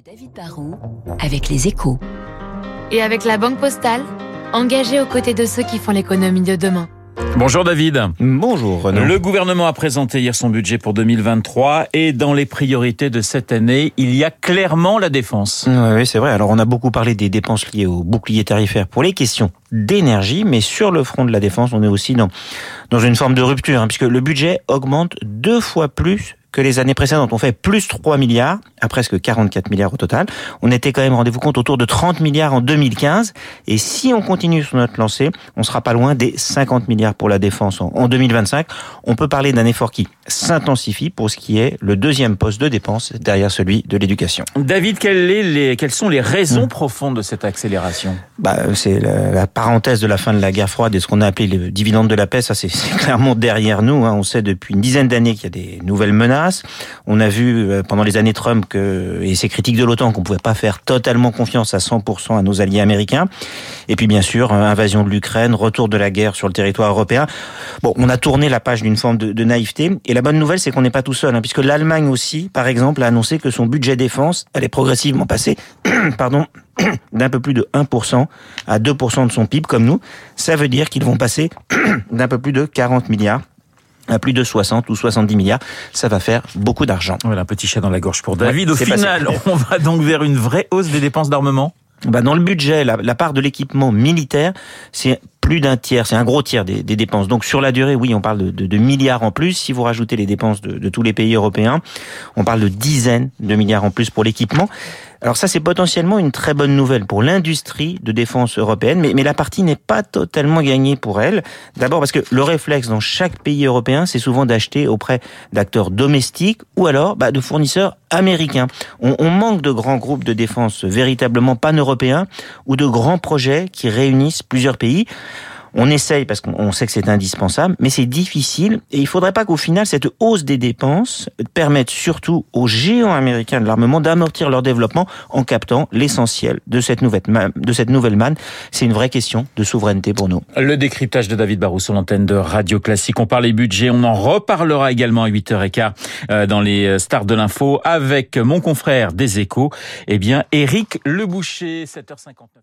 de David Barrault avec les échos. Et avec la Banque Postale, engagée aux côtés de ceux qui font l'économie de demain. Bonjour David. Bonjour Renaud. Le gouvernement a présenté hier son budget pour 2023 et dans les priorités de cette année, il y a clairement la défense. Oui, oui c'est vrai. Alors on a beaucoup parlé des dépenses liées au bouclier tarifaire pour les questions d'énergie, mais sur le front de la défense, on est aussi dans, dans une forme de rupture, hein, puisque le budget augmente deux fois plus que les années précédentes. On fait plus 3 milliards, à presque 44 milliards au total. On était quand même, rendez-vous compte, autour de 30 milliards en 2015. Et si on continue sur notre lancée, on sera pas loin des 50 milliards pour la défense en 2025. On peut parler d'un effort qui s'intensifie pour ce qui est le deuxième poste de dépense derrière celui de l'éducation. David, quelles, les, sont les raisons mmh. profondes de cette accélération? Bah, C'est la, la, parenthèse de la fin de la guerre froide et ce qu'on a appelé le dividende de la paix. Ça, c'est clairement derrière nous. Hein. On sait depuis une dizaine d'années qu'il y a des nouvelles menaces on a vu euh, pendant les années Trump que, et ses critiques de l'OTAN qu'on pouvait pas faire totalement confiance à 100% à nos alliés américains. Et puis bien sûr, euh, invasion de l'Ukraine, retour de la guerre sur le territoire européen. Bon, on a tourné la page d'une forme de, naïveté. Et la bonne nouvelle, c'est qu'on n'est pas tout seul, hein, puisque l'Allemagne aussi, par exemple, a annoncé que son budget défense allait progressivement passer, pardon, d'un peu plus de 1% à 2% de son PIB comme nous. Ça veut dire qu'ils vont passer d'un peu plus de 40 milliards à plus de 60 ou 70 milliards. Ça va faire beaucoup d'argent. Voilà, un petit chat dans la gorge pour David. Au final, on va donc vers une vraie hausse des dépenses d'armement bah dans le budget, la, la part de l'équipement militaire, c'est plus d'un tiers, c'est un gros tiers des, des, dépenses. Donc sur la durée, oui, on parle de, de, de, milliards en plus. Si vous rajoutez les dépenses de, de tous les pays européens, on parle de dizaines de milliards en plus pour l'équipement. Alors ça, c'est potentiellement une très bonne nouvelle pour l'industrie de défense européenne, mais, mais la partie n'est pas totalement gagnée pour elle. D'abord parce que le réflexe dans chaque pays européen, c'est souvent d'acheter auprès d'acteurs domestiques ou alors bah, de fournisseurs américains. On, on manque de grands groupes de défense véritablement pan-européens ou de grands projets qui réunissent plusieurs pays. On essaye parce qu'on sait que c'est indispensable, mais c'est difficile et il faudrait pas qu'au final cette hausse des dépenses permette surtout aux géants américains de l'armement d'amortir leur développement en captant l'essentiel de cette nouvelle de cette nouvelle manne. C'est une vraie question de souveraineté pour nous. Le décryptage de David Barrou sur l'antenne de Radio Classique. On parle des budgets, on en reparlera également à 8h15 euh, dans les euh, stars de l'info avec mon confrère des Échos, eh bien Éric Leboucher 7h59.